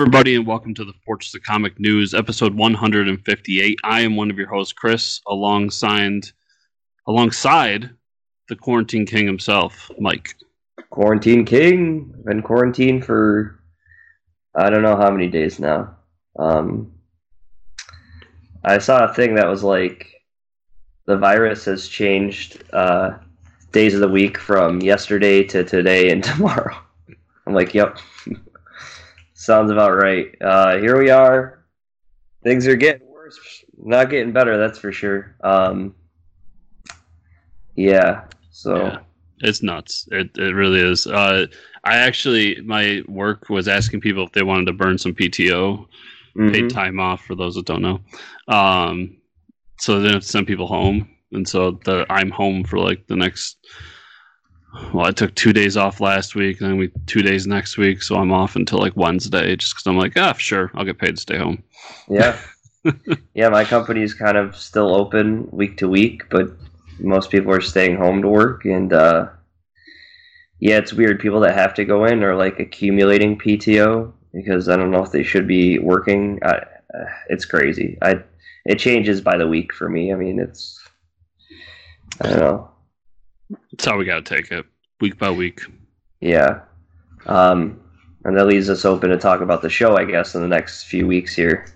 everybody, and welcome to the Fortress of Comic News, episode 158. I am one of your hosts, Chris, alongside alongside the Quarantine King himself, Mike. Quarantine King. Been quarantined for I don't know how many days now. Um, I saw a thing that was like the virus has changed uh, days of the week from yesterday to today and tomorrow. I'm like, yep, sounds about right. Uh, here we are. Things are getting worse, not getting better. That's for sure. Um, yeah. So. Yeah. It's nuts. It it really is. Uh, I actually, my work was asking people if they wanted to burn some PTO, mhm. paid time off for those that don't know. Um, so they didn't have to send people home, and so the I'm home for like the next. Well, I took two days off last week, and then we two days next week, so I'm off until like Wednesday, just because I'm like, ah, sure, I'll get paid to stay home. Yeah. yeah, my company's kind of still open week to week, but most people are staying home to work and uh yeah, it's weird people that have to go in are like accumulating PTO because I don't know if they should be working. I, uh, it's crazy. I it changes by the week for me. I mean, it's I don't know. That's how we got to take it, week by week. Yeah. Um and that leaves us open to talk about the show, I guess, in the next few weeks here.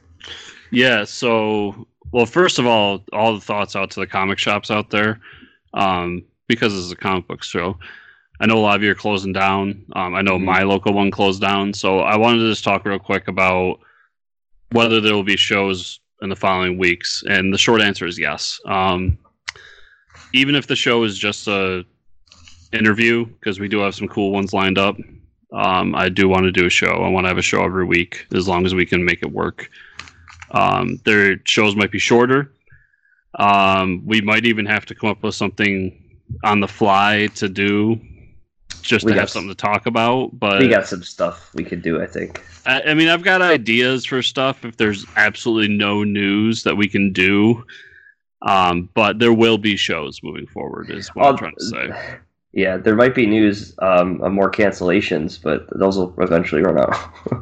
Yeah. So, well, first of all, all the thoughts out to the comic shops out there, um, because this is a comic book show. I know a lot of you are closing down. Um, I know Mhm. my local one closed down, so I wanted to just talk real quick about whether there will be shows in the following weeks. And the short answer is yes. Um, even if the show is just a interview, because we do have some cool ones lined up. Um, I do want to do a show. I want to have a show every week, as long as we can make it work. Um, their shows might be shorter. Um, we might even have to come up with something on the fly to do, just We to have something to talk about. But We got some stuff we could do, I think. I, I mean, I've got ideas for stuff if there's absolutely no news that we can do. Um, but there will be shows moving forward, is what I'm I'll- trying to say. Yeah, there might be news um, of more cancellations, but those will eventually run out.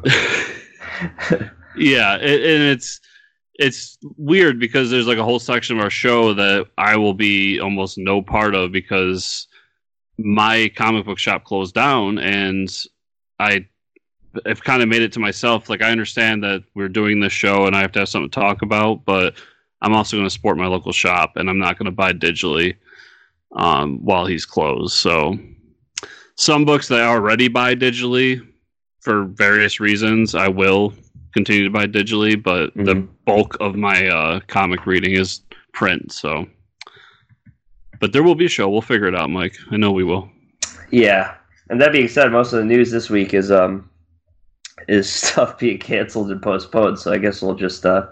yeah, it, and it's it's weird because there's like a whole section of our show that I will be almost no part of because my comic book shop closed down, and I have kind of made it to myself. Like I understand that we're doing this show and I have to have something to talk about, but I'm also going to support my local shop, and I'm not going to buy digitally um, while he's closed. So some books that I already buy digitally for various reasons, I will continue to buy digitally, but the Mhm. bulk of my uh, comic reading is print. So, but there will be a show. We'll figure it out, Mike. I know we will. yeah, and that being said, most of the news this week is um is stuff being canceled and postponed. So I guess we'll just uh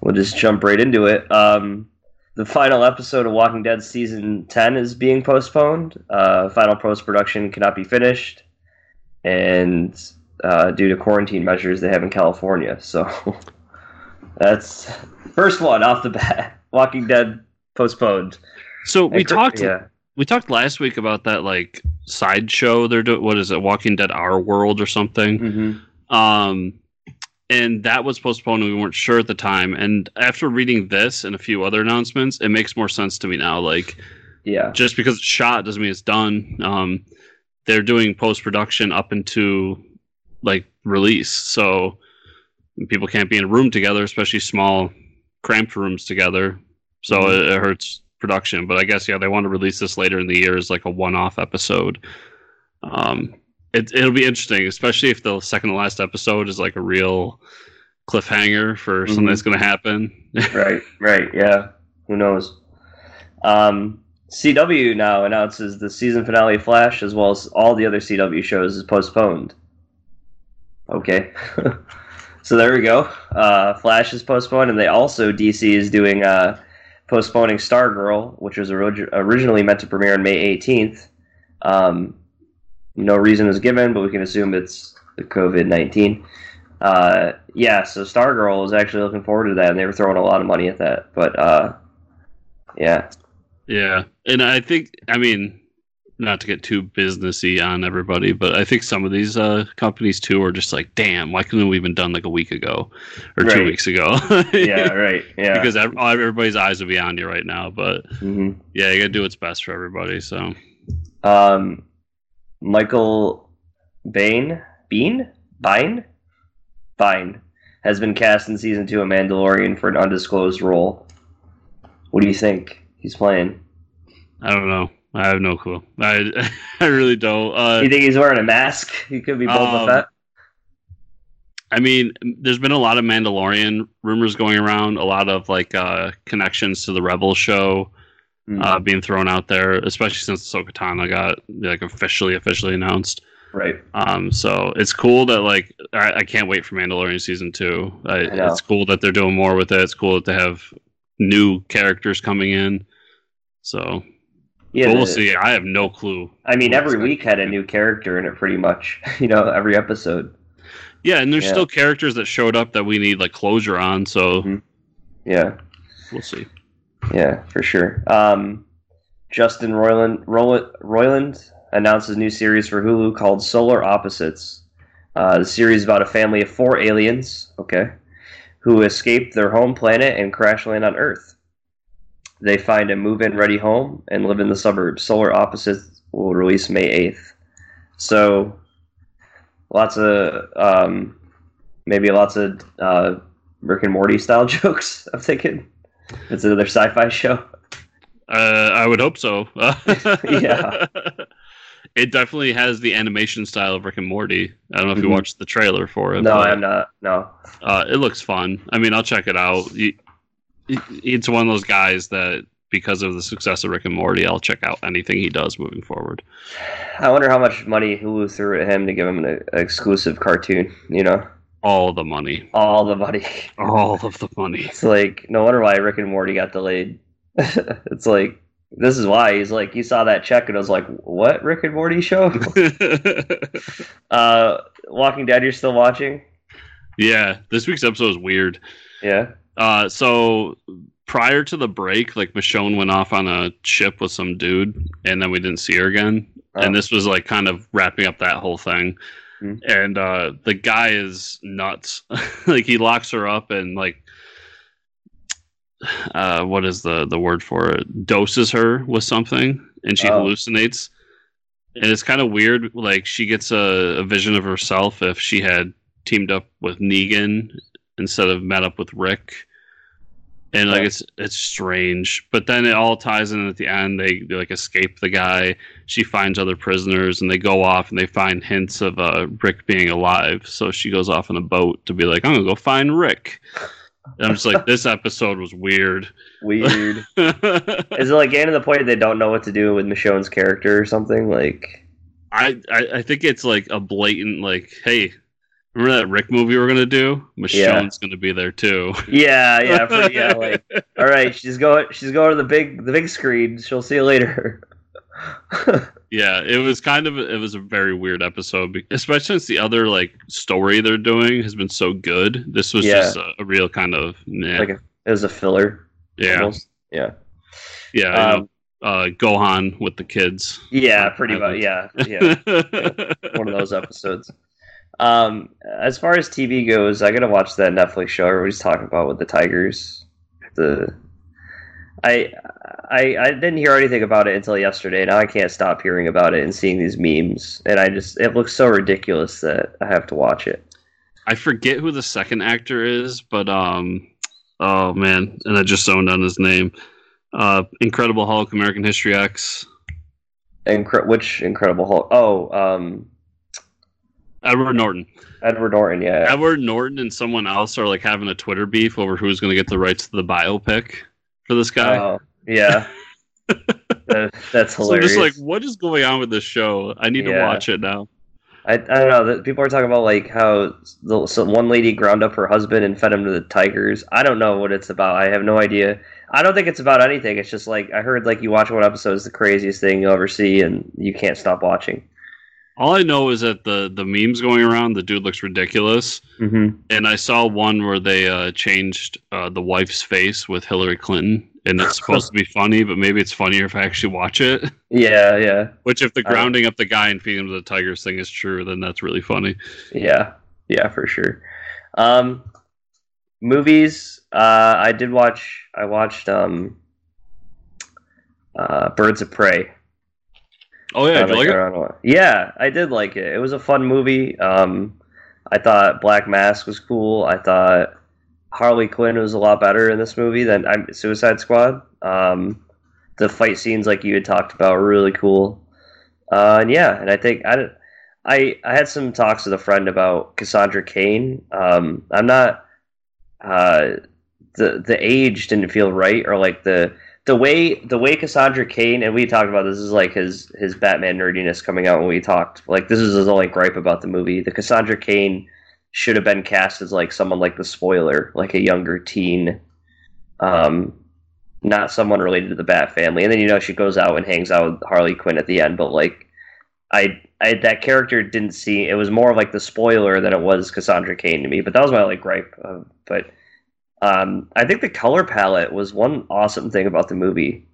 we'll just jump right into it. Um, the final episode of Walking Dead season ten is being postponed. Uh, final post production cannot be finished, and uh, due to quarantine measures they have in California. So that's first one off the bat. Walking Dead postponed. So we And talked. Yeah. We talked last week about that like sideshow they're doing. What is it? Walking Dead Our World or something. hmm Um, and that was postponed. and We weren't sure at the time. And after reading this and a few other announcements, it makes more sense to me now. Like Yeah. just because it's shot doesn't mean it's done. Um, they're doing post production up into like release, so people can't be in a room together, especially small, cramped rooms together. So Mhm. it, it hurts production. But I guess yeah, they want to release this later in the year as like a one-off episode. Um, it, it'll be interesting, especially if the second to last episode is like a real cliffhanger for something Mhm. that's going to happen. right, right, yeah. Who knows? Um, CW now announces the season finale of Flash, as well as all the other CW shows, is postponed. Okay, so there we go. Uh, Flash is postponed, and they also DC is doing uh, postponing Stargirl, which was orig- originally meant to premiere on May eighteenth. Um, no reason is given, but we can assume it's the COVID nineteen. Uh, yeah, so Stargirl is actually looking forward to that, and they were throwing a lot of money at that. But uh, yeah, Yeah, and I think I mean not to get too businessy on everybody, but I think some of these uh, companies too are just like, damn, why couldn't we even done like a week ago or two weeks ago? Yeah, right. Yeah. because everybody's eyes would be on you right now. But hmm yeah, you gotta do what's best for everybody. So Um, Michael Bain, Bean, Bine, Bine has been cast in season two of Mandalorian for an undisclosed role. What do you think he's playing? I don't know. I have no clue. I I really don't. Uh, you think he's wearing a mask? He could be Boba Um, Fett. I mean, there's been a lot of Mandalorian rumors going around, a lot of like uh, connections to the Rebel show Hmm, uh, being thrown out there, especially since Ahsoka Tano got like officially officially announced. right. Um, so it's cool that like I, I can't wait for Mandalorian season two. I, I it's cool that they're doing more with it. It's cool that they have new characters coming in. So Yeah, but we'll the- see. I have no clue. I mean, every week had a new character in it, pretty much. You know, every episode. Yeah, and there's Yeah. still characters that showed up that we need like closure on. So Mhm. Yeah, we'll see. Yeah, for sure. Um, Justin Roiland, Roiland, announces new series for Hulu called Solar Opposites. Uh, the series is about a family of four aliens, okay, who escape their home planet and crash land on Earth. They find a move-in ready home and live in the suburbs. Solar Opposites will release May eighth. So, lots of um, maybe lots of uh, Rick and Morty style jokes. I'm thinking it's another sci-fi show. Uh, I would hope so. Yeah. It definitely has the animation style of Rick and Morty. I don't know if you Mhm. watched the trailer for it. No, I'm not. No. Uh, it looks fun. I mean, I'll check it out. It's one of those guys that, because of the success of Rick and Morty, I'll check out anything he does moving forward. I wonder how much money Hulu threw at him to give him an exclusive cartoon. You know, All the money, all the money. all of the money. It's like no wonder why Rick and Morty got delayed. it's like this is why he's like you saw that check and I was like, what Rick and Morty show? uh, Walking Dead, you're still watching? yeah, this week's episode is weird. Yeah. Uh, so prior to the break, like Michonne went off on a ship with some dude, and then we didn't see her again. Oh. And this was like kind of wrapping up that whole thing. Hmm. And uh, the guy is nuts. like he locks her up and like, uh, what is the the word for it? Doses her with something, and she Oh. hallucinates. And it's kind of weird. Like she gets a, a vision of herself if she had teamed up with Negan instead of met up with Rick. And like it's it's strange, but then it all ties in at the end. They, they like escape the guy. She finds other prisoners, and they go off and they find hints of uh, Rick being alive. So she goes off on a boat to be like, "I'm gonna go find Rick." And I'm just like, this episode was weird. Weird. is it like getting to the point they don't know what to do with Michonne's character or something? Like, I, I I think it's like a blatant like, hey, remember that Rick movie we're gonna do? Michonne's gonna be there too. yeah, yeah, pretty, yeah. Like, all right, she's going. She's going to the big, the big screen. She'll see you later. Yeah, it was kind of it was a very weird episode, especially since the other like story they're doing has been so good. This was Yeah. just a, a real kind of nah. like a, it was a filler. yeah, almost. Yeah. yeah. Um, uh, Gohan with the kids. Yeah, pretty much. Yeah, yeah. One of those episodes. Um, as far as TV goes, I gotta watch that Netflix show everybody's talking about with the Tigers. The I, I I didn't hear anything about it until yesterday. Now I can't stop hearing about it and seeing these memes, and I just it looks so ridiculous that I have to watch it. I forget who the second actor is, but um, oh man, and I just zoned on his name. Uh, Incredible Hulk, American History X, Incre- which Incredible Hulk? Oh, um, Edward Norton. Edward Norton. Yeah, Edward Norton and someone else are like having a Twitter beef over who's going to get the rights to the biopic for this guy. Oh, yeah. That- that's so I'm just like, what is going on with this show? I need to watch it now. I, I don't know. People are talking about like how the, so one lady ground up her husband and fed him to the tigers. I don't know what it's about. I have no idea. I don't think it's about anything. It's just like I heard like you watch one episode is the craziest thing you'll ever see, and you can't stop watching. All I know is that the the memes going around, the dude looks ridiculous, Mm-hmm. and I saw one where they uh, changed uh, the wife's face with Hillary Clinton, and it's supposed to be funny, but maybe it's funnier if I actually watch it. Yeah, yeah, Which, if the Uh, grounding up the guy and feeding him to the tigers thing is true, then that's really funny. yeah, yeah, for sure. Um, movies. Uh, I did watch. I watched um, uh, Birds of Prey. Oh yeah, did you like it? around a lot. Yeah, I did like it. It was a fun movie. Um, I thought Black Mask was cool. I thought Harley Quinn was a lot better in this movie than I'm Suicide Squad. Um, the fight scenes, like you had talked about, were really cool. Uh, and yeah, and I think I, I I had some talks with a friend about Cassandra Cain. Um, I'm not. Uh, the the age didn't feel right, or like the the way the way Cassandra Cain and we talked about this is like his his Batman nerdiness coming out when we talked. Like this is his only gripe about the movie. The Cassandra Cain should have been cast as like someone like the spoiler, like a younger teen, um, not someone related to the Bat family. And then you know she goes out and hangs out with Harley Quinn at the end, but like I, I that character didn't see it was more like the spoiler than it was Cassandra Cain to me. But that was my like gripe. Uh, but um, I think the color palette was one awesome thing about the movie.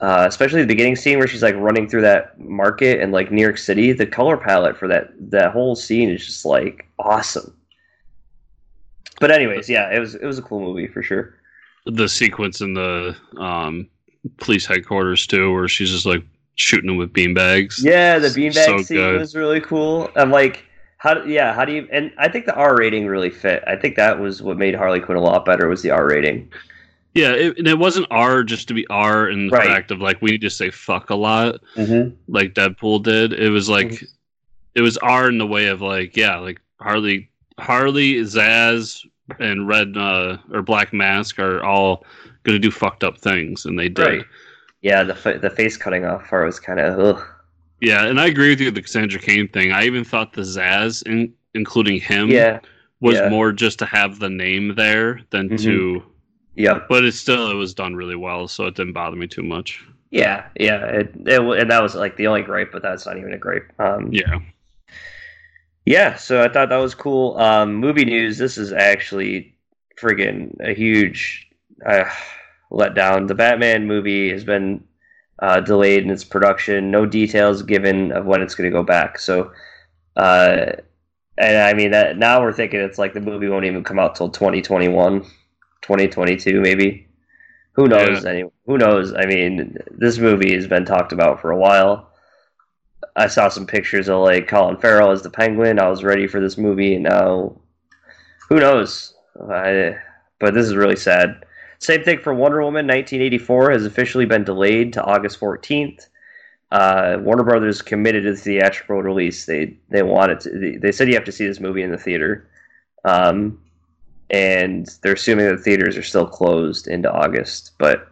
Uh, especially the beginning scene where she's like running through that market in like New York City. The color palette for that that whole scene is just like awesome. But anyways, yeah, it was it was a cool movie for sure. The sequence in the um, police headquarters too, where she's just like shooting them with beanbags. Yeah, the beanbag So scene good. was really cool. I'm like, how? Yeah, how do you? And I think the R rating really fit. I think that was what made Harley Quinn a lot better was the R rating. Yeah, it, and it wasn't R just to be R in the Right. fact of like we need to say fuck a lot, Mm-hmm. like Deadpool did. It was like Mhm. it was R in the way of like yeah, like Harley, Harley, Zsasz, and Red uh, or Black Mask are all gonna do fucked up things, and they did. Right. Yeah, the the face cutting off part was kind of ugh. Yeah, and I agree with you with the Cassandra Cain thing. I even thought the Zsasz, in, including him, Yeah. was yeah. more just to have the name there than Mhm. to. Yeah. But it still it was done really well, so it didn't bother me too much. Yeah. Yeah. It, it, and that was like the only gripe, but that's not even a gripe. Um, Yeah. Yeah, so I thought that was cool. Um, movie news. This is actually friggin' a huge uh, letdown. The Batman movie has been uh, delayed in its production. No details given of when it's going to go back. So, uh, and I mean that now we're thinking it's like the movie won't even come out till 2021, 2022 maybe. Who knows? Any, who knows? I mean, this movie has been talked about for a while. I saw some pictures of like Colin Farrell as the Penguin. I was ready for this movie, and now who knows? I, but this is really sad. Same thing for Wonder Woman 1984 has officially been delayed to August 14th. Uh, Warner Brothers committed to the theatrical release. They they wanted to. They, said you have to see this movie in the theater, um, and they're assuming that theaters are still closed into August. But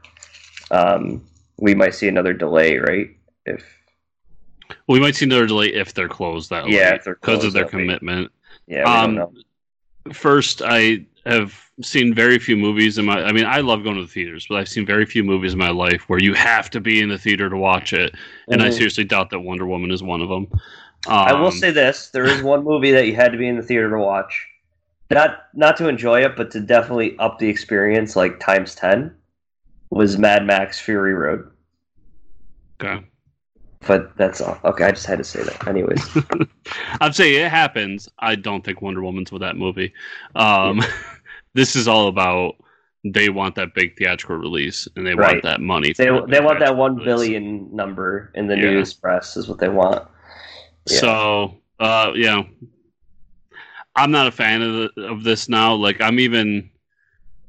um, we might see another delay, right? If We might see another delay if they're closed that Yeah, late because of their late. commitment. yeah, Um. First, I have seen very few movies in my. I mean, I love going to the theaters, but I've seen very few movies in my life where you have to be in the theater to watch it. And I Mhm. seriously doubt that Wonder Woman is one of them. I will Um, say this: there is one movie that you had to be in the theater to watch. Not not to enjoy it, but to definitely up the experience, like times ten, was Mad Max Fury Road. Okay. But that's all. Okay, I just had to say that. Anyways, I'd say it happens. I don't think Wonder Woman's with that movie. Um, this is all about they want that big theatrical release and they Right. want that money. they for they want that one release. billion number in the Yeah. news press is what they want. Yeah. So, uh, yeah, I'm not a fan of the, of this now. Like, I'm even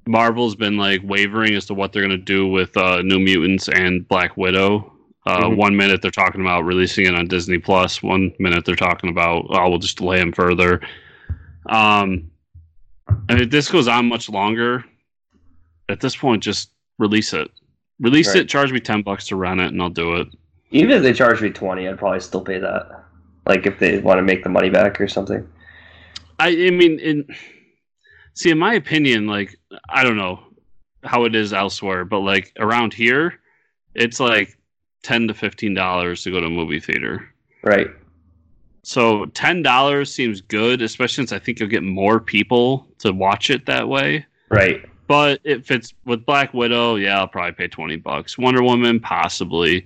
Marvel's been like wavering as to what they're gonna do with uh, New Mutants and Black Widow. Uh, Mhm. One minute they're talking about releasing it on Disney Plus. One minute they're talking about oh we'll just delay them further. Um, and if this goes on much longer, at this point, just release it. Release Right. it. Charge me ten bucks to rent it, and I'll do it. Even if they charge me twenty, I'd probably still pay that. Like if they want to make the money back or something. I, I mean, in see, in my opinion, like I don't know how it is elsewhere, but like around here, it's like ten to fifteen dollars to go to a movie theater. Right. So ten dollars seems good, especially since I think you'll get more people to watch it that way. Right. But if it's with Black Widow, yeah, I'll probably pay twenty bucks. Wonder Woman, possibly.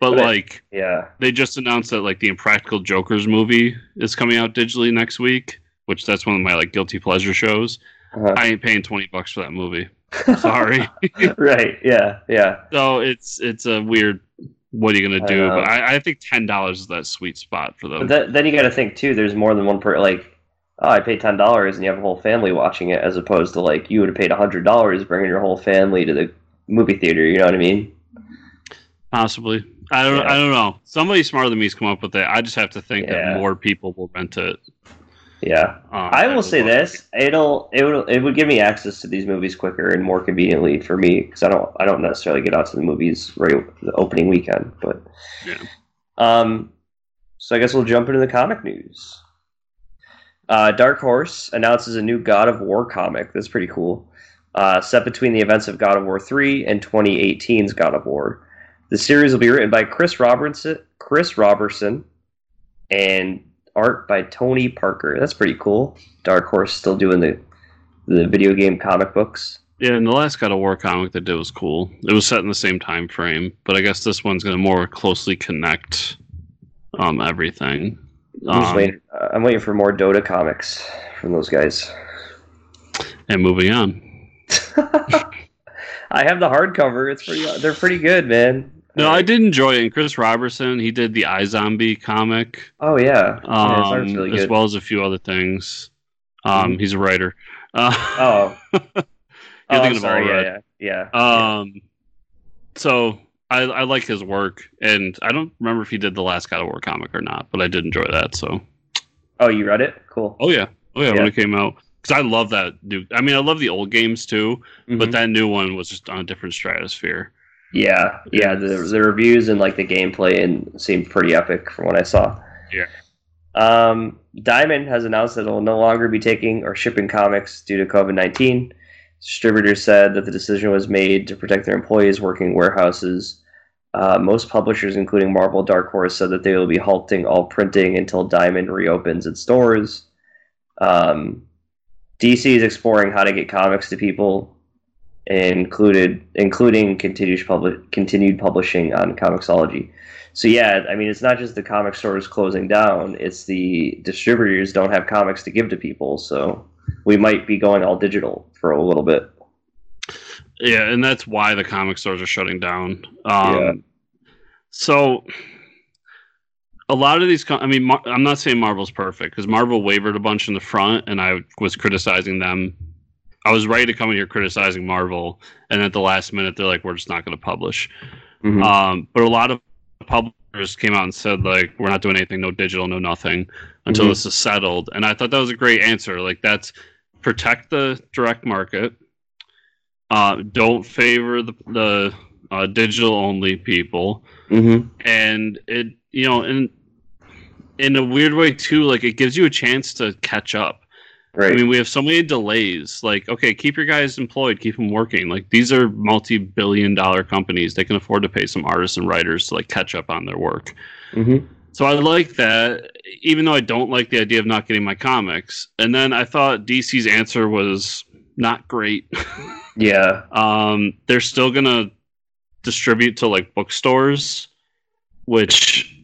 But, But like Yeah. they just announced that like the Impractical Jokers movie is coming out digitally next week, which that's one of my like guilty pleasure shows. Uh-huh. I ain't paying twenty bucks for that movie. Sorry. right. Yeah. Yeah. so it's it's a weird. What are you gonna do? know. But I, I think ten dollars is that sweet spot for them. But that, then you got to think too. There's more than one per like. Oh, I paid ten dollars, and you have a whole family watching it, as opposed to like you would have paid hundred dollars, bringing your whole family to the movie theater. You know what I mean? Possibly. I don't. Yeah. I don't know. Somebody smarter than me's come up with it. I just have to think Yeah. that more people will rent it. Yeah. Um, I will say this: it'll it would it would give me access to these movies quicker and more conveniently for me because I don't I don't necessarily get out to the movies right the opening weekend. But Yeah. um, so I guess we'll jump into the comic news. Uh, Dark Horse announces a new God of War comic. That's pretty cool. Uh, set between the events of God of War 3 and 2018's God of War. The series will be written by Chris Roberson, Chris Roberson, and art by Tony Parker. That's pretty cool. Dark Horse still doing the the video game comic books. Yeah, and the last God of War comic they did was cool. It was set in the same time frame, but I guess this one's going to more closely connect um everything. I'm, Um, waiting, uh, I'm waiting for more Dota comics from those guys. and moving on. I have the hardcover. It's pretty. They're pretty good, man. No, I did enjoy it. And Chris Roberson, he did the iZombie comic, Oh yeah, yeah um, art's really as well as a few other things. Um, Mhm. He's a writer. Uh, Oh, oh, You're I'm thinking of sorry. All Yeah, yeah, yeah. Um, so I, I like his work, and I don't remember if he did the last God of War comic or not, but I did enjoy that. So, oh, you read it? Cool. oh yeah, oh yeah, Yeah. when it came out, because I love that new. I mean, I love the old games too, but Mhm. that new one was just on a different stratosphere. Yeah, yeah. The the reviews and like the gameplay and seemed pretty epic from what I saw. Yeah. Um, Diamond has announced that it will no longer be taking or shipping comics due to COVID nineteen. Distributors said that the decision was made to protect their employees working warehouses. Uh, most publishers, including Marvel, Dark Horse, said that they will be halting all printing until Diamond reopens its stores. Um, DC is exploring how to get comics to people included including continued public continued publishing on Comixology. So yeah, I mean it's not just the comic stores closing down; it's the distributors don't have comics to give to people. So we might be going all digital for a little bit. Yeah, and that's why the comic stores are shutting down. Um, Yeah. So a lot of these, I mean, Mar- I'm not saying Marvel's perfect because Marvel wavered a bunch in the front, and I was criticizing them. I was ready to come in here criticizing Marvel, and at the last minute, they're like, "We're just not going to publish." Mhm. Um, but a lot of publishers came out and said like, "We're not doing anything, no digital, no nothing until Mhm. this is settled." And I thought that was a great answer. Like that's protect the direct market. Uh, don't favor the the uh, digital only people, Mhm. and it you know in in a weird way too. Like it gives you a chance to catch up. Right. I mean, we have so many delays. Like, okay, keep your guys employed, keep them working. Like, these are multi-billion-dollar companies. They can afford to pay some artists and writers to like catch up on their work. Mhm. So I like that, even though I don't like the idea of not getting my comics. And then I thought DC's answer was not great. Yeah. um, they're still gonna distribute to like bookstores, which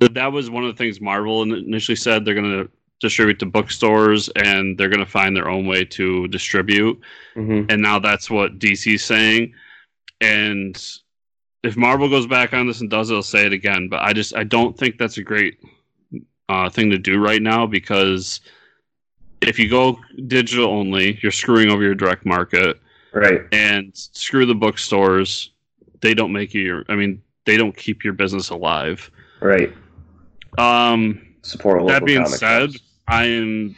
that was one of the things Marvel initially said they're gonna distribute to bookstores and they're gonna find their own way to distribute. Mhm. And now that's what DC's saying. And if Marvel goes back on this and does it, I'll say it again. But I just I don't think that's a great uh, thing to do right now because if you go digital only, you're screwing over your direct market Right. and screw the bookstores. They don't make you your. I mean, they don't keep your business alive. Right. Um, Support a local that being said, shops. I am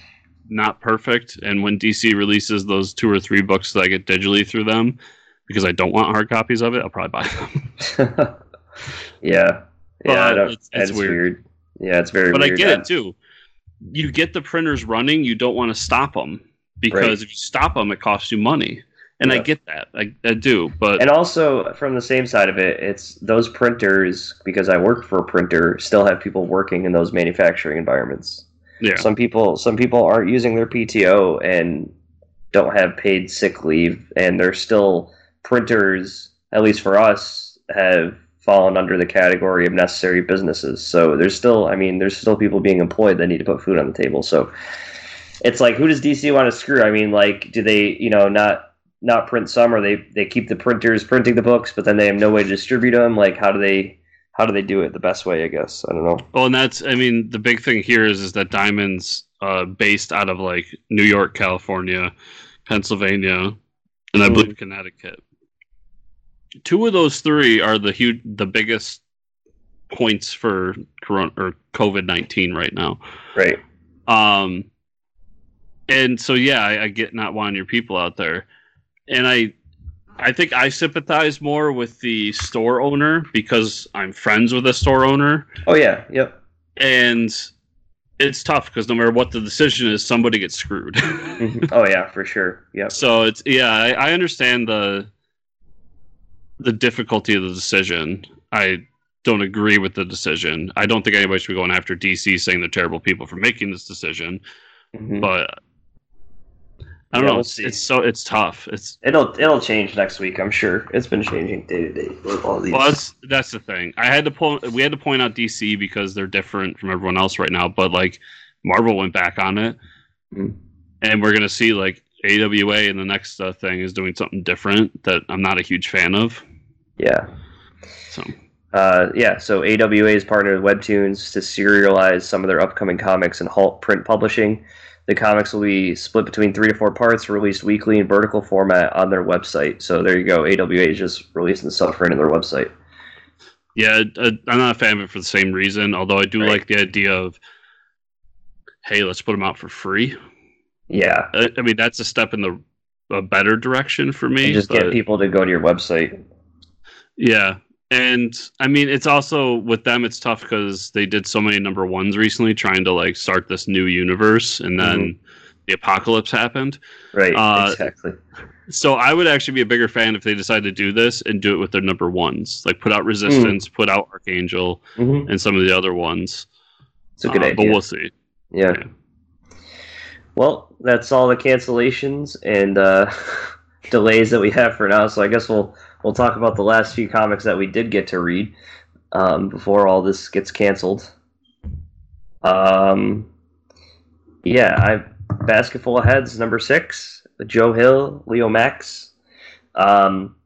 not perfect, and when DC releases those two or three books that I get digitally through them, because I don't want hard copies of it, I'll probably buy them. yeah. Yeah. I don't, it's- it's weird. weird. Yeah, it's very but weird. I get it too. You get the printers running, you don't want to stop them because Right. if you stop them, it costs you money, and I get that. I, I do, but And also from the same side of it, it's those printers because I work for a printer still have people working in those manufacturing environments. Yeah, Some people some people aren't using their PTO and don't have paid sick leave, and they're still printers, at least for us, have fallen under the category of necessary businesses. So there's still, I mean, there's still people being employed that need to put food on the table. So it's like, who does DC want to screw? I mean, like, do they, you know, not not print some, or they they keep the printers printing the books, but then they have no way to distribute them? Like, how do they? How do they do it the best way? I guess I don't know. Well, and that's I mean the big thing here is is that Diamond's uh, based out of like New York, California, Pennsylvania, and I believe Connecticut. Two of those three are the huge, the biggest points for corona or COVID nineteen right now. Right. Um, and so yeah, I, I get not wanting your people out there, and I, I think I sympathize more with the store owner because I'm friends with a store owner, Oh yeah. Yep. and it's tough because no matter what the decision is, somebody gets screwed. Mhm. oh yeah, for sure. Yeah. so it's yeah, I, I understand the the difficulty of the decision. I don't agree with the decision. I don't think anybody should be going after DC saying they're terrible people for making this decision. Mhm. But I don't Yeah, know. it's, it's so it's tough. It's It'll it'll change next week, I'm sure. It's been changing day to day with all these. well, that's that's the thing. I had to pull. We had to point out DC because they're different from everyone else right now. But like Marvel went back on it, Mm. and we're gonna see like AWA and the next uh, thing is doing something different that I'm not a huge fan of. yeah. So Uh, yeah, so AWA is partnered with Webtoons to serialize some of their upcoming comics and halt print publishing. The comics will be split between three to four parts, released weekly in vertical format on their website. So there you go. AWA is just releasing stuff right on their website. yeah, I'm not a fan of it for the same reason. Although I do Right. like the idea of, hey, let's put them out for free. Yeah, I, I mean, that's a step in the a better direction for me. and just but- get people to go to your website. Yeah. And I mean, it's also with them, it's tough because they did so many number ones recently trying to like start this new universe and then the apocalypse happened. Right, Uh, exactly. So I would actually be a bigger fan if they decided to do this and do it with their number ones, like put out Resistance, put out Archangel, hmm and some of the other ones. It's a good Uh, idea. But we'll see. Yeah. Yeah. Well, that's all the cancellations and uh, delays that we have for now. So I guess we'll we'll talk about the last few comics that we did get to read um, before all this gets canceled. Um, yeah, I basketball heads number six, Joe Hill, Leomacs. Um,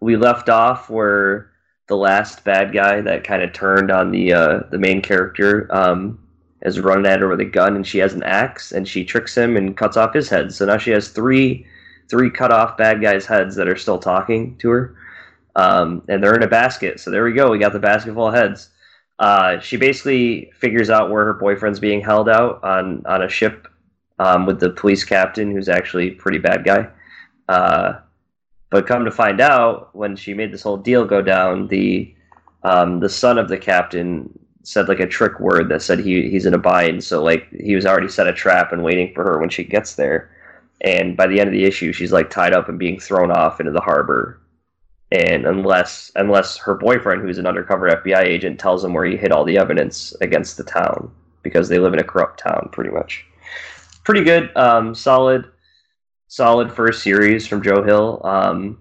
we left off where the last bad guy that kind of turned on the uh, the main character um, is running at her with a gun, and she has an axe, and she tricks him and cuts off his head. So now she has three three cut off bad guys' heads that are still talking to her, um, and they're in a basket. So there we go. We got the basketball heads. Uh, she basically figures out where her boyfriend's being held out on on a ship um, with the police captain, who's actually a pretty bad guy. Uh, but come to find out, when she made this whole deal go down, the um, the son of the captain said like a trick word that said he he's in a bind. So like he was already set a trap and waiting for her when she gets there. And by the end of the issue, she's like tied up and being thrown off into the harbor. And unless unless her boyfriend, who's an undercover FBI agent, tells him where he hid all the evidence against the town, because they live in a corrupt town, pretty much. Pretty good, um, solid, solid first series from Joe Hill. Um,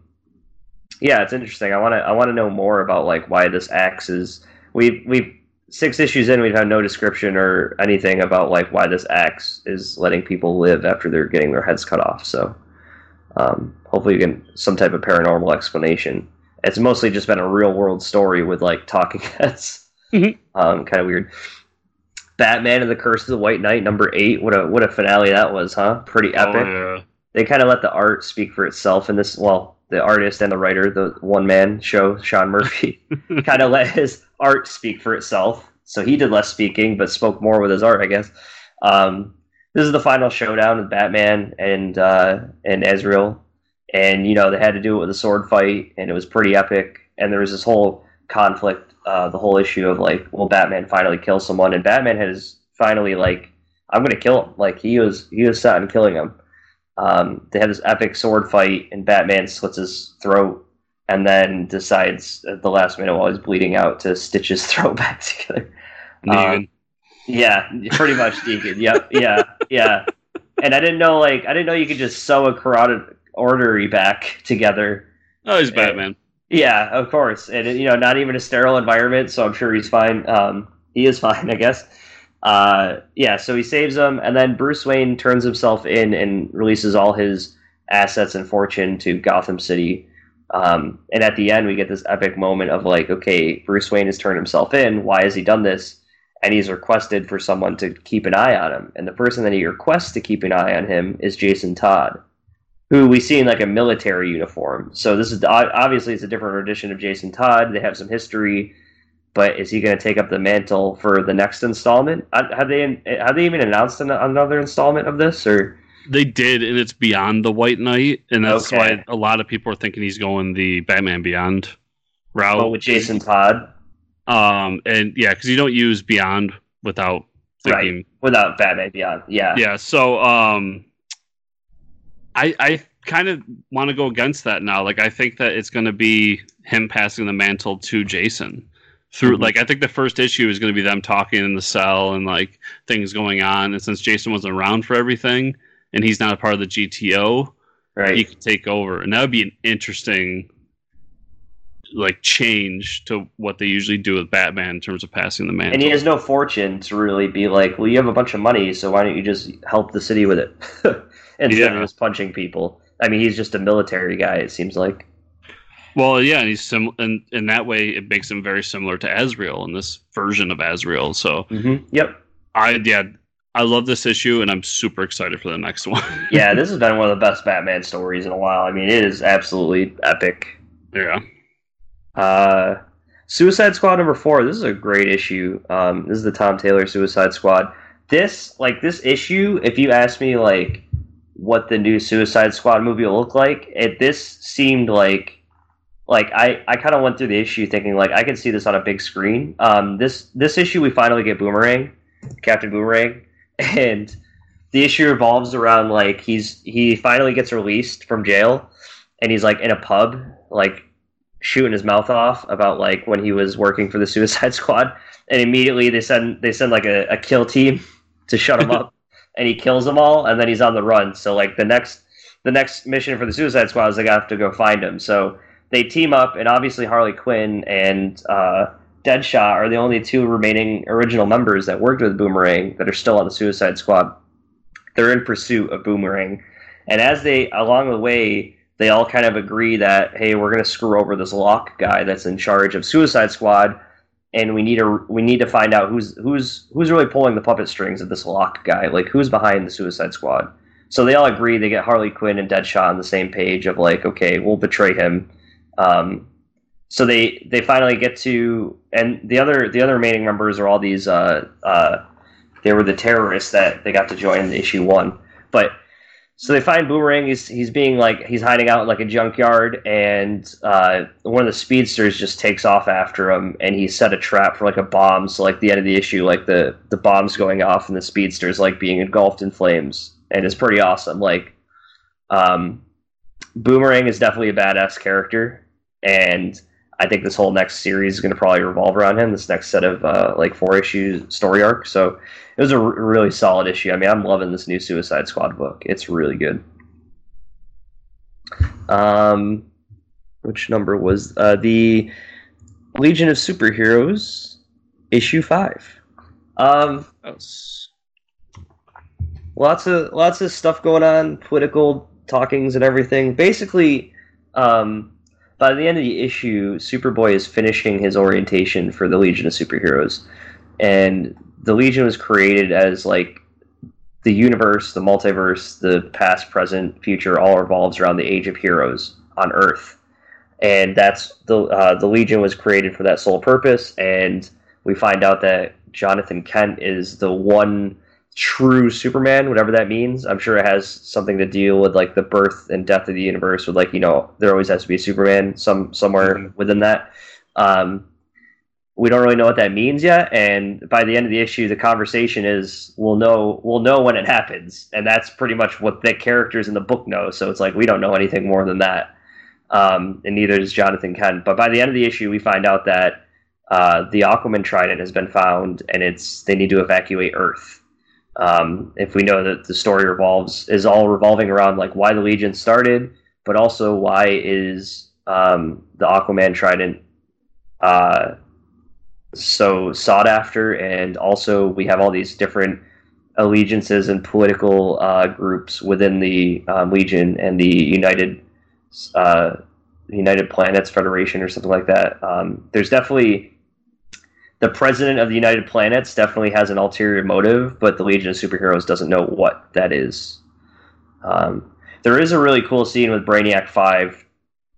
yeah, it's interesting. I want to I want to know more about like why this axe is. We we six issues in, we'd have no description or anything about like why this axe is letting people live after they're getting their heads cut off. So um, hopefully, you can some type of paranormal explanation. It's mostly just been a real world story with like talking heads. Mhm. um, kind of weird. Batman and the Curse of the White Knight, number eight. What a what a finale that was, huh? Pretty epic Oh, they kind of let the art speak for itself in this well the artist and the writer the one man show sean murphy kind of let his art speak for itself. So he did less speaking but spoke more with his art i guess. Um, this is the final showdown with batman and uh, and Azrael. And you know they had to do it with a sword fight and it was pretty epic. And there was this whole conflict uh, the whole issue of like will batman finally kill someone? And batman has finally like i'm gonna kill him. Like he was he was set on killing him um, they have this epic sword fight, and Batman slits his throat, and then decides at the last minute while he's bleeding out to stitch his throat back together. Um, yeah, pretty much Deacon. Yep, yeah, yeah. and I didn't know like I didn't know you could just sew a carotid artery back together. Oh, he's Batman. Yeah, of course, and you know, not even a sterile environment, so I'm sure he's fine. Um, he is fine, I guess. Uh, yeah, so he saves them, and then Bruce Wayne turns himself in and releases all his assets and fortune to Gotham City. Um, and at the end, we get this epic moment of like, okay, Bruce Wayne has turned himself in. Why has he done this? And he's requested for someone to keep an eye on him. And the person that he requests to keep an eye on him is Jason Todd, who we see in like a military uniform. So this is obviously it's a different edition of Jason Todd. They have some history, but is he going to take up the mantle for the next installment? Uh, have they have they even announced another installment of this or? They did, and it's beyond the White Knight, and that's okay. why a lot of people are thinking he's going the Batman Beyond route. Oh, with Jason Todd. Um, and yeah, because you don't use Beyond without thinking right. without Batman Beyond. Yeah, yeah. So, um, I I kind of want to go against that now. Like, I think that it's going to be him passing the mantle to Jason through mm-hmm. like I think the first issue is going to be them talking in the cell and like things going on. And since Jason wasn't around for everything, and he's not a part of the GTO, right? He could take over, and that would be an interesting like change to what they usually do with Batman in terms of passing the mantle. And he has no fortune to really be like, well, you have a bunch of money, so why don't you just help the city with it instead yeah. of just punching people? I mean, he's just a military guy. It seems like. Well, yeah, and he's sim, and in that way, it makes him very similar to Azrael in this version of Azrael. So, mm-hmm. yep, I yeah, I love this issue, and I'm super excited for the next one. yeah, this has been one of the best Batman stories in a while. I mean, it is absolutely epic. Yeah. Uh, Suicide Squad number four. This is a great issue. Um, this is the Tom Taylor Suicide Squad. This, like, this issue. If you ask me, like, what the new Suicide Squad movie will look like, it this seemed like like I, I kind of went through the issue thinking like I could see this on a big screen. Um, this this issue we finally get Boomerang, Captain Boomerang, and the issue revolves around like he's he finally gets released from jail and he's like in a pub like shooting his mouth off about like when he was working for the suicide squad and immediately they send they send like a, a kill team to shut him up and he kills them all and then he's on the run so like the next the next mission for the suicide squad is they have to go find him so they team up and obviously harley quinn and uh, Deadshot are the only two remaining original members that worked with Boomerang that are still on the Suicide Squad. They're in pursuit of Boomerang, and as they along the way, they all kind of agree that hey, we're going to screw over this Lok guy that's in charge of Suicide Squad, and we need to we need to find out who's who's who's really pulling the puppet strings of this Lok guy, like who's behind the Suicide Squad. So they all agree. They get Harley Quinn and Deadshot on the same page of like, okay, we'll betray him. Um, so they they finally get to and the other the other remaining members are all these uh, uh, they were the terrorists that they got to join in issue one. But so they find boomerang he's he's being like he's hiding out in like a junkyard and uh, one of the speedsters just takes off after him and he set a trap for like a bomb. So like the end of the issue like the the bomb's going off and the speedster's like being engulfed in flames and it's pretty awesome. Like um, boomerang is definitely a badass character and I think this whole next series is going to probably revolve around him. This next set of uh, like four issues story arc. So it was a r- really solid issue. I mean, I'm loving this new Suicide Squad book. It's really good. Um, which number was uh, the Legion of Superheroes issue five? Um, lots of lots of stuff going on, political talkings and everything. Basically, um, by the end of the issue, Superboy is finishing his orientation for the Legion of Superheroes, and the Legion was created as like the universe, the multiverse, the past, present, future all revolves around the Age of Heroes on Earth, and that's the uh, the Legion was created for that sole purpose. And we find out that Jonathan Kent is the one true Superman, whatever that means. I'm sure it has something to deal with like the birth and death of the universe. With like you know, there always has to be a Superman some somewhere mm-hmm. within that. Um, we don't really know what that means yet, and by the end of the issue, the conversation is we'll know we'll know when it happens, and that's pretty much what the characters in the book know. So it's like we don't know anything more than that, um, and neither does Jonathan Kent. But by the end of the issue, we find out that uh, the Aquaman Trident has been found, and it's they need to evacuate Earth Um, if we know that the story revolves is all revolving around like why the Legion started, but also why is um, the Aquaman Trident uh, so sought after, and also we have all these different allegiances and political uh, groups within the um, Legion and the United uh, United Planets Federation or something like that. Um, there's definitely the president of the United Planets definitely has an ulterior motive, but the Legion of Superheroes doesn't know what that is. Um, there is a really cool scene with Brainiac Five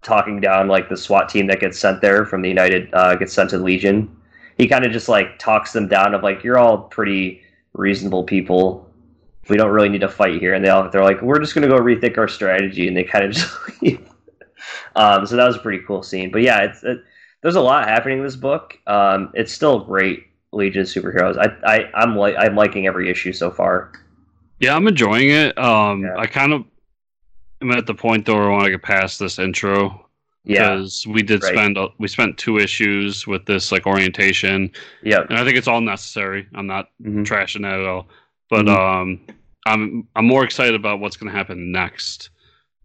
talking down like the SWAT team that gets sent there from the United uh, gets sent to the Legion. He kind of just like talks them down of like you're all pretty reasonable people. We don't really need to fight here, and they all they're like we're just gonna go rethink our strategy, and they kind of just. Um, so that was a pretty cool scene. But yeah, it's it, there's a lot happening in this book. Um, it's still great. Legion of Superheroes. I, I I'm like I'm liking every issue so far. Yeah, I'm enjoying it. Um, Yeah. I kind of am at the point though where I want to get past this intro Yeah, because we did right. spend we spent two issues with this like orientation, yeah, and I think it's all necessary. I'm not mhm. trashing that at all, but Mhm. um, I'm I'm more excited about what's going to happen next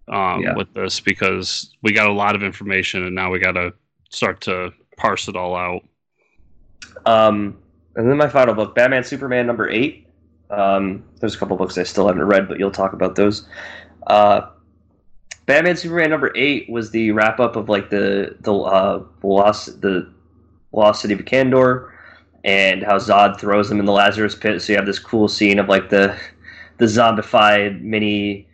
um, Yeah. with this because we got a lot of information and now we got to start to parse it all out. Um, and then my final book, Batman Superman number eight. Um, there's a couple books I still haven't read, but you'll talk about those. Uh, Batman Superman number eight was the wrap up of like the the uh, lost the city of Kandor, and how Zod throws them in the Lazarus pit. So you have this cool scene of like the the zombified mini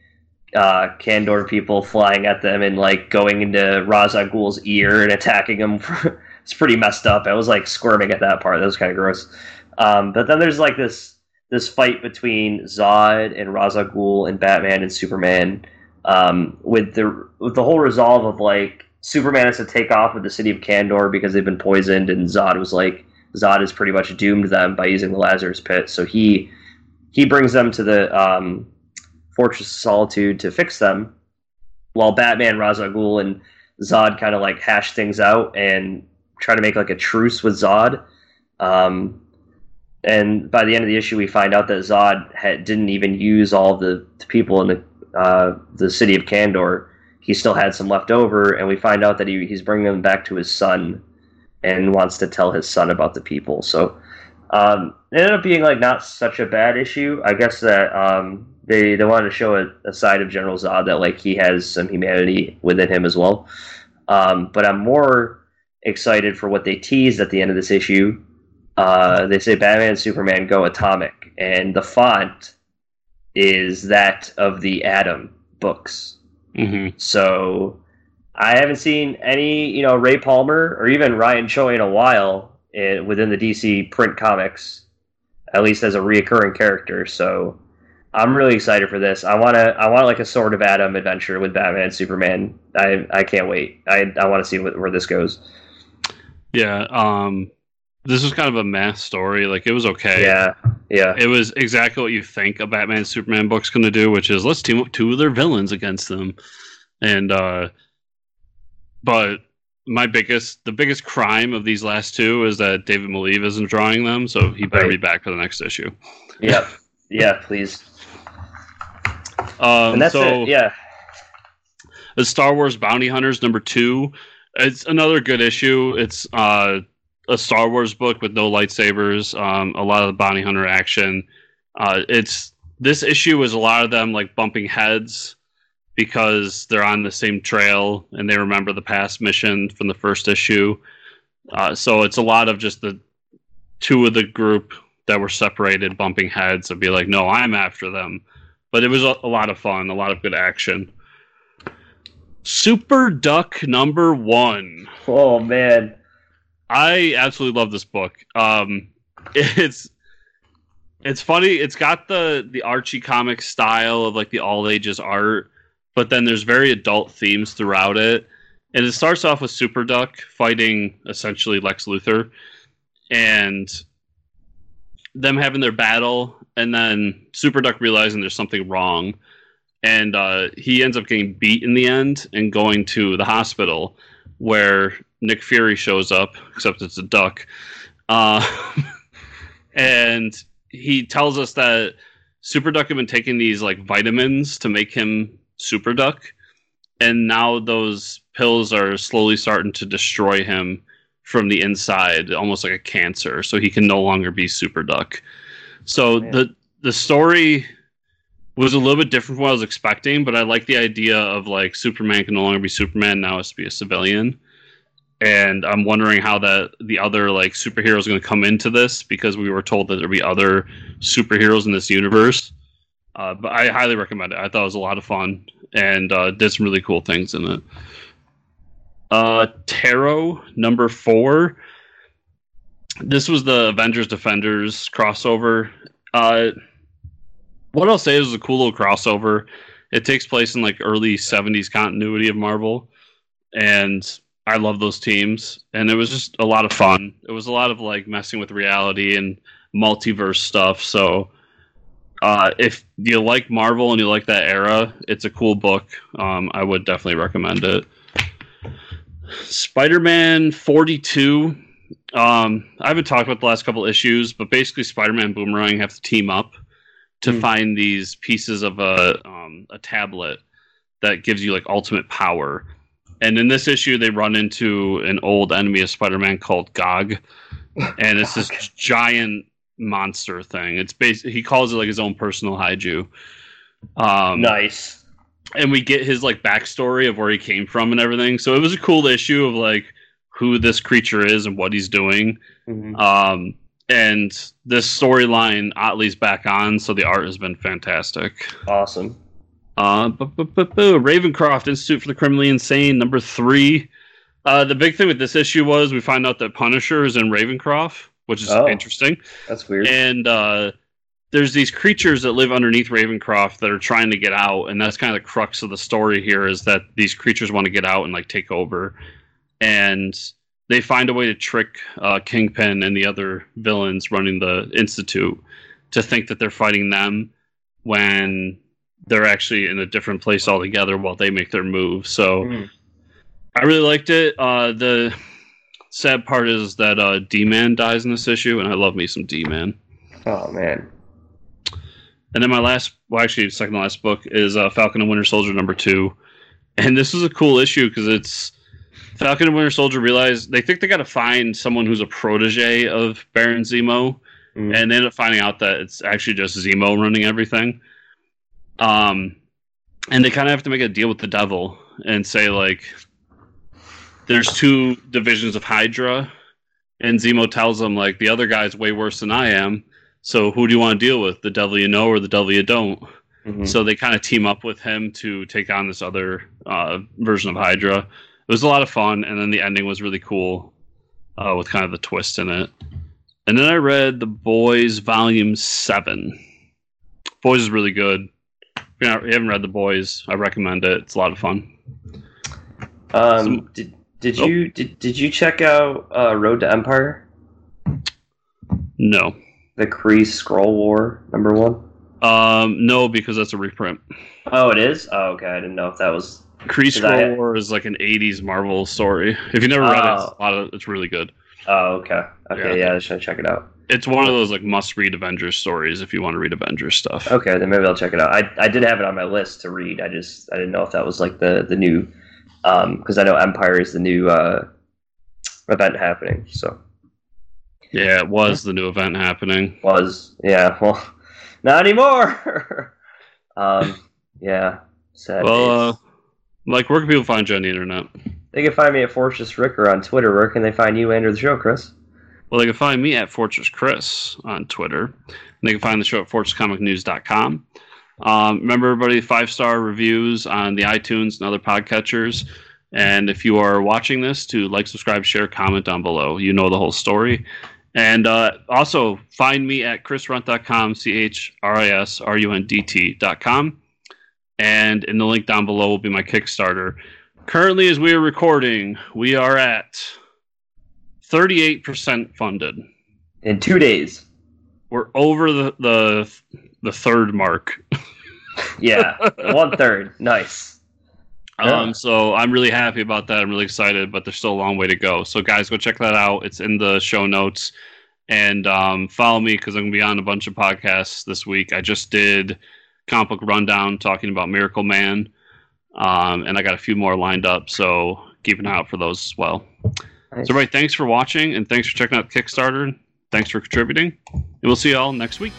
uh, Kandor people flying at them and like going into Ra's al Ghul's ear and attacking him. it's pretty messed up. I was like squirming at that part. That was kind of gross. Um, but then there's like this this fight between Zod and Ra's al Ghul and Batman and Superman um, with the with the whole resolve of like Superman has to take off with the city of Kandor because they've been poisoned, and Zod was like Zod has pretty much doomed them by using the Lazarus Pit. So he he brings them to the um, Fortress of Solitude to fix them, while Batman, Ra's al Ghul, and Zod kind of like hash things out and try to make like a truce with Zod. Um, and by the end of the issue, we find out that Zod had, didn't even use all the, the people in the uh, the city of Kandor. He still had some left over, and we find out that he, he's bringing them back to his son and wants to tell his son about the people. So um, it ended up being like not such a bad issue. I guess that um, they they wanted to show a, a side of General Zod that like he has some humanity within him as well. Um, but I'm more excited for what they teased at the end of this issue. Uh, they say Batman and Superman go atomic, and the font is that of the Atom books. hmm So I haven't seen any, you know, Ray Palmer or even Ryan Choi in a while in, within the DC print comics, at least as a reoccurring character. So I'm really excited for this. I want to, I want like a sort of Atom adventure with Batman and Superman. I, I can't wait. I, I want to see wh- where this goes. Yeah. Um, this was kind of a math story. Like it was okay. Yeah, yeah, It was exactly what you think a Batman Superman book's going to do, which is let's team up two of their villains against them. And uh but my biggest the biggest crime of these last two is that David Malieve isn't drawing them, so he better Right. be back for the next issue. yeah, yeah. Please, Um and that's so it. Yeah, the Star Wars Bounty Hunters number two. It's another good issue. It's uh, a Star Wars book with no lightsabers. Um, a lot of the bounty hunter action. Uh, it's this issue is a lot of them like bumping heads because they're on the same trail and they remember the past mission from the first issue. Uh, so it's a lot of just the two of the group that were separated bumping heads and be like, no, I'm after them. But it was a, a lot of fun, a lot of good action. Super Duck number one. Oh man, I absolutely love this book. Um, it's it's funny. It's got the the Archie comic style of like the all ages art, but then there's very adult themes throughout it. And it starts off with Super Duck fighting essentially Lex Luthor, and them having their battle, and then Super Duck realizing there's something wrong, and uh, he ends up getting beat in the end and going to the hospital where Nick Fury shows up, except it's a duck. Uh, and he tells us that Super Duck had been taking these like vitamins to make him Super Duck, and now those pills are slowly starting to destroy him from the inside, almost like a cancer. So he can no longer be Super Duck. So Man. the the story was a little bit different from what I was expecting, but I like the idea of like Superman can no longer be Superman now has to be a civilian. And I'm wondering how that the other like superheroes going to come into this because we were told that there'd be other superheroes in this universe. Uh, but I highly recommend it. I thought it was a lot of fun and uh, did some really cool things in it. Uh, Tarot number four. This was the Avengers Defenders crossover. Uh, what I'll say is a cool little crossover. It takes place in like early '70s continuity of Marvel, and I love those teams. And it was just a lot of fun. It was a lot of like messing with reality and multiverse stuff. So, uh, if you like Marvel and you like that era, it's a cool book. Um, I would definitely recommend it. Spider-Man 42. Um, I haven't talked about the last couple issues, but basically, Spider-Man and Boomerang have to team up to Hmm. find these pieces of a um, a tablet that gives you like ultimate power. And in this issue, they run into an old enemy of Spider-Man called Gog, and it's this giant monster thing. It's basically he calls it like his own personal kaiju. Um, nice. and we get his like backstory of where he came from and everything. So it was a cool issue of like who this creature is and what he's doing. Mhm. Um, and this storyline, Ottley's back on, so the art has been fantastic. Awesome. Uh, bu- bu- bu- Ravencroft Institute for the Criminally Insane, number three. Uh, the big thing with this issue was we find out that Punisher is in Ravencroft, which is Oh. interesting. That's weird. And uh, there's these creatures that live underneath Ravencroft that are trying to get out, and that's kind of the crux of the story here is that these creatures want to get out and like take over, and they find a way to trick uh, Kingpin and the other villains running the institute to think that they're fighting them when they're actually in a different place altogether while they make their move. So Mhm. I really liked it. Uh, the sad part is that uh, D-Man dies in this issue, and I love me some D-Man. Oh man. And then my last, well, actually, second to last book is uh, Falcon and Winter Soldier number two. And this is a cool issue because it's Falcon and Winter Soldier realize they think they got to find someone who's a protege of Baron Zemo, Mhm. and they end up finding out that it's actually just Zemo running everything. Um, and they kind of have to make a deal with the devil and say like, there's two divisions of Hydra, and Zemo tells them like the other guy's way worse than I am. So who do you want to deal with? The devil you know or the devil you don't? Mhm. So they kind of team up with him to take on this other uh, version of Hydra. It was a lot of fun, and then the ending was really cool uh, with kind of the twist in it. And then I read The Boys Volume 7. Boys is really good. If you haven't read The Boys, I recommend it. It's a lot of fun. Um, Some- did did Nope. you did, did you check out uh, Road to Empire? No. The Kree Skrull War number one. Um, no, because that's a reprint. Oh, it is. Oh, okay. I didn't know if that was. Kree Skrull? War is like an 80s Marvel story. If you never read it, it's, Oh. a lot of, it's really good. Oh, okay. Okay, Yeah. yeah, I should check it out. It's one of those like must read Avengers stories if you want to read Avengers stuff. Okay, then maybe I'll check it out. I, I did have it on my list to read. I just I didn't know if that was like the the new, um, because I know Empire is the new uh event happening. So Yeah, it was the new event happening. was yeah. Well, not anymore. um, yeah. Sad. Well, uh. Like where can people find you on the internet? they can find me at Fortress Ricker on Twitter. Where can they find you and the show, Chris? Well, they can find me at Fortress Chris on Twitter. And they can find the show at fortresscomicnews.com. Um, remember, everybody, five star reviews on the iTunes and other podcatchers. And if you are watching this, to like, subscribe, share, comment down below. You know the whole story. And uh, also find me at chrisrundt.com, C H R I S R U N D T.com. And in the link down below will be my Kickstarter. Currently, as we are recording, we are at 38% funded. In two days. We're over the the, the third mark. Yeah, one third. Nice. Yeah. Um, so I'm really happy about that. I'm really excited, but there's still a long way to go. So guys, go check that out. It's in the show notes. and um, follow me because I'm going to be on a bunch of podcasts this week. I just did comic book rundown talking about Miracle Man, um, and I got a few more lined up. So keep an eye out for those as well. Nice. So, right, thanks for watching, and thanks for checking out Kickstarter. Thanks for contributing, and we'll see you all next week.